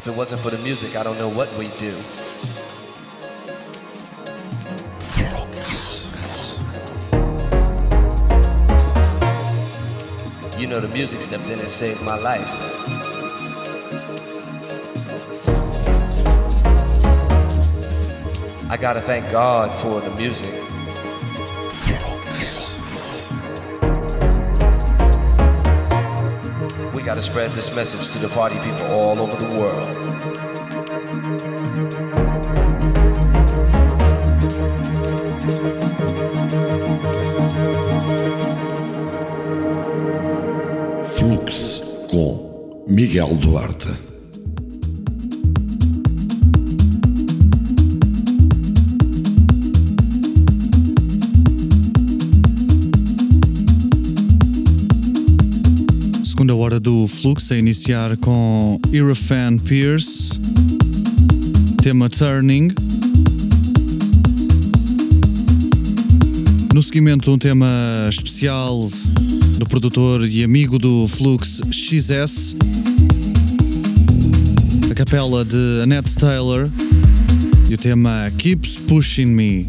If it wasn't for the music, I don't know what we'd do. You know, the music stepped in and saved my life. I gotta thank God for the music. Gotta spread this message to the party people all over the world. Flux com Miguel Duarte. Flux a iniciar com Irafan Pierce, tema Turning. No seguimento, um tema especial do produtor e amigo do Flux XS, a capela de Annette Taylor e o tema Keeps Pushing Me.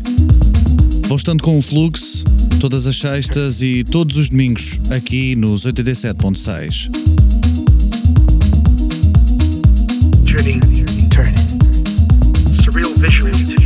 Vou estando com o Flux todas as sextas e todos os domingos aqui nos 87.6. turning, turning. Surreal visuals.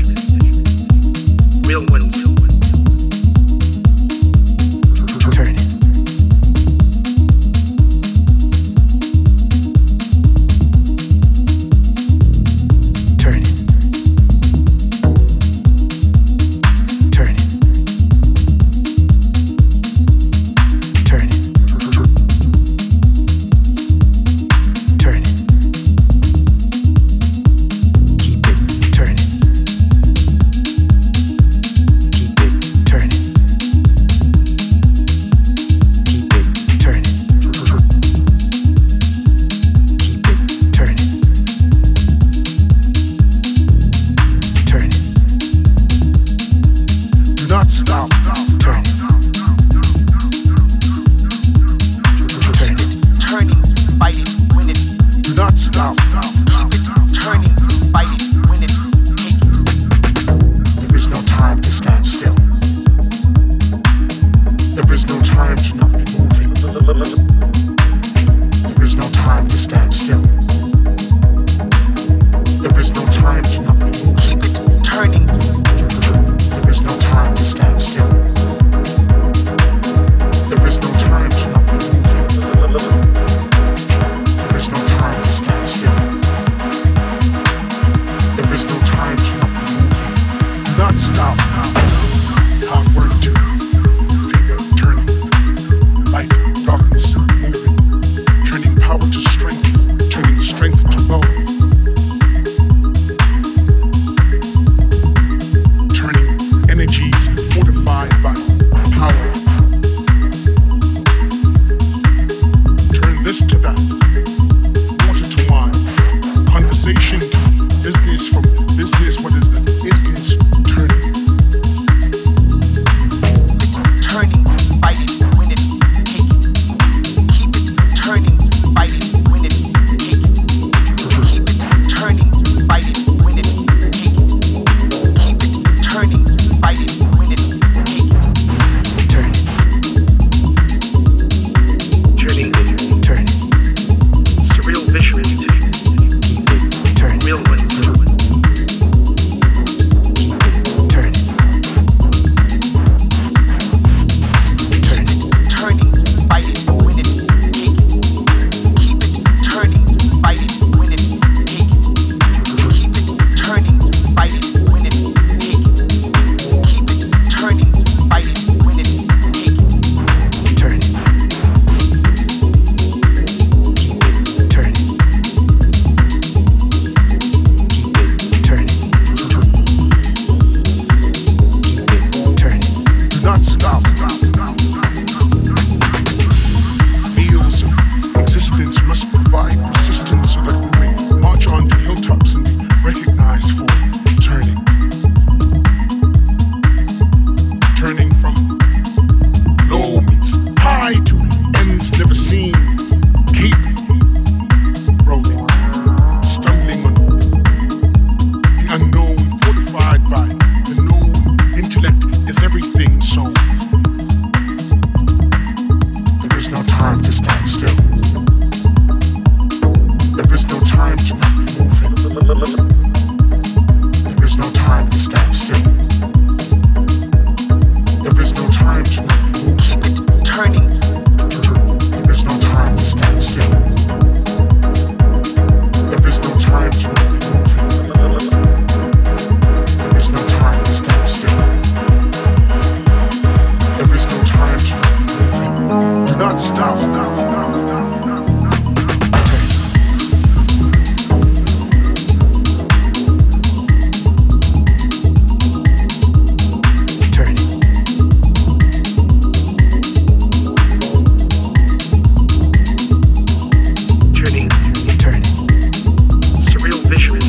fisherman.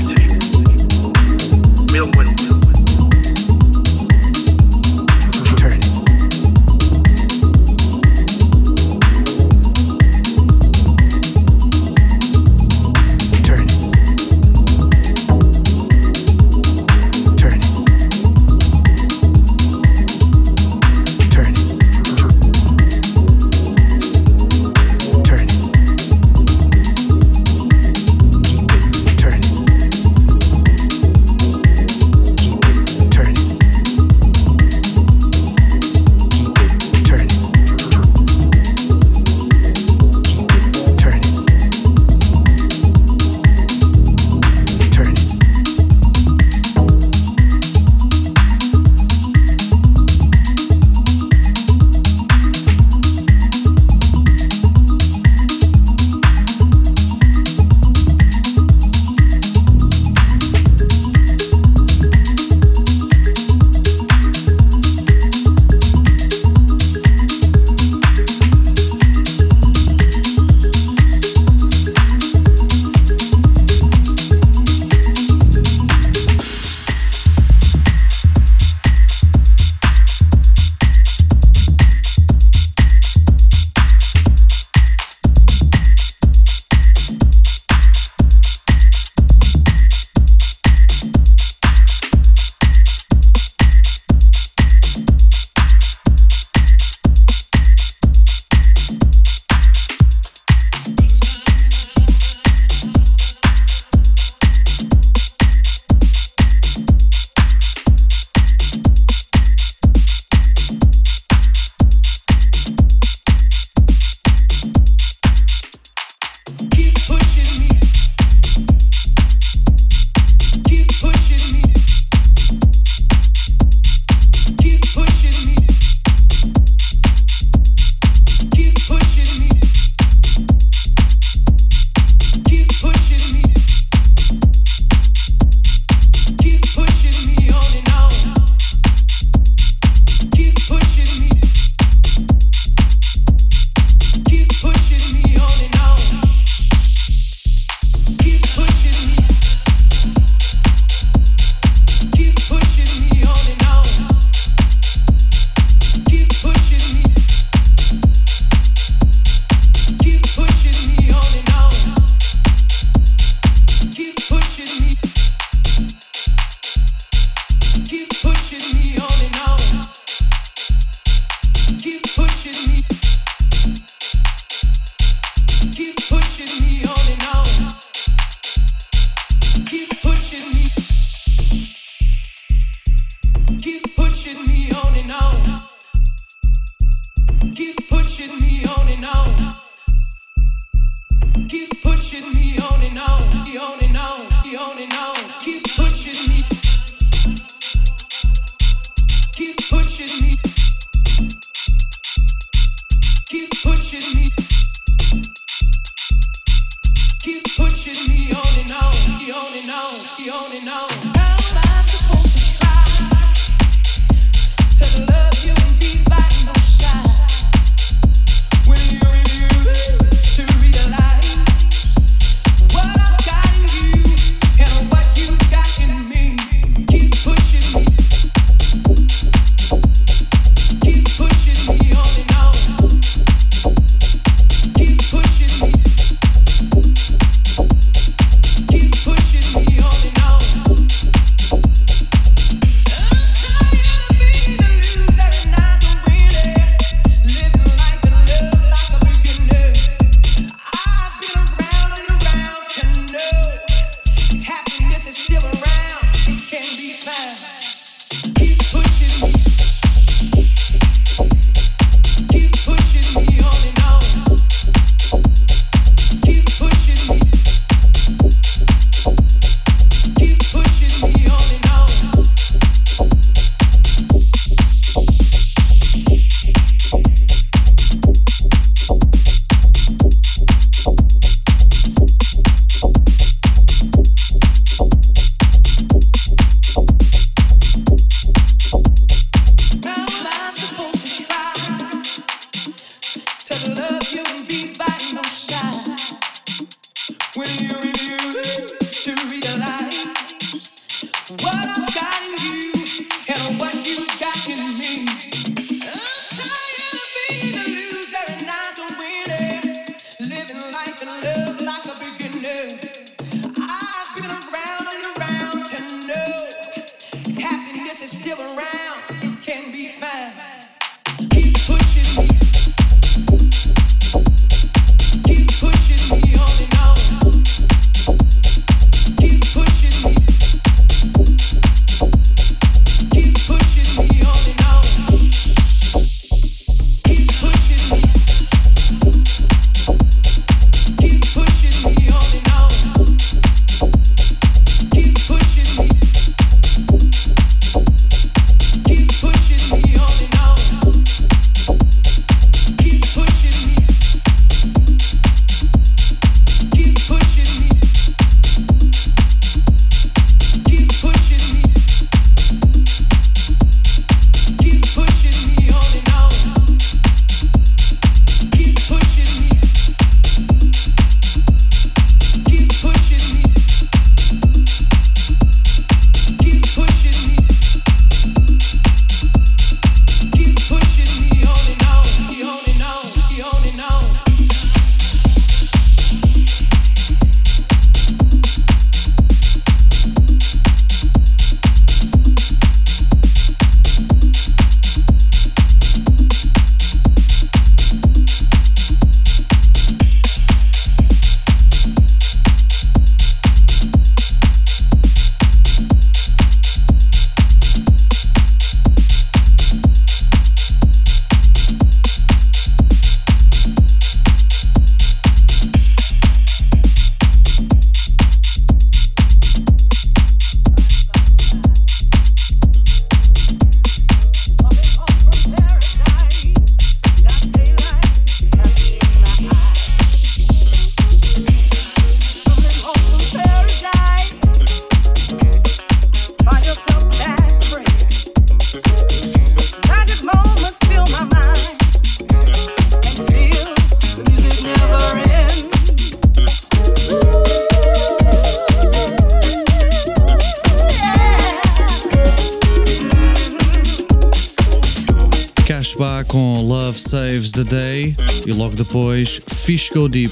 The Day e logo depois Fish Go Deep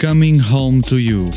Coming Home to You.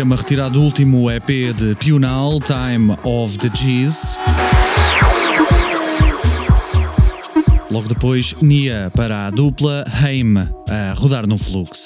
Tema retirado do último EP de Tunal, Time of the G's. Logo depois, Nia para a dupla Heim a rodar no fluxo.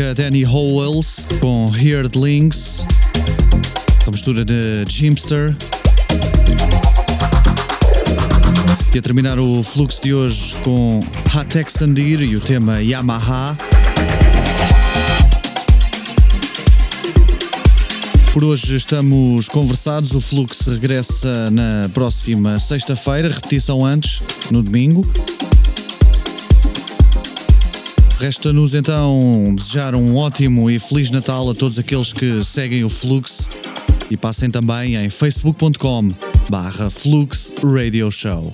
Fica Danny Howells com Heard Links, a mistura de Jimster. E a terminar o fluxo de hoje com Hatek Sandir e o tema Yamaha. Por hoje estamos conversados. O fluxo regressa na próxima sexta-feira, repetição antes, no domingo. Resta-nos então desejar um ótimo e feliz Natal a todos aqueles que seguem o Flux e passem também em facebook.com barra Flux Radio Show.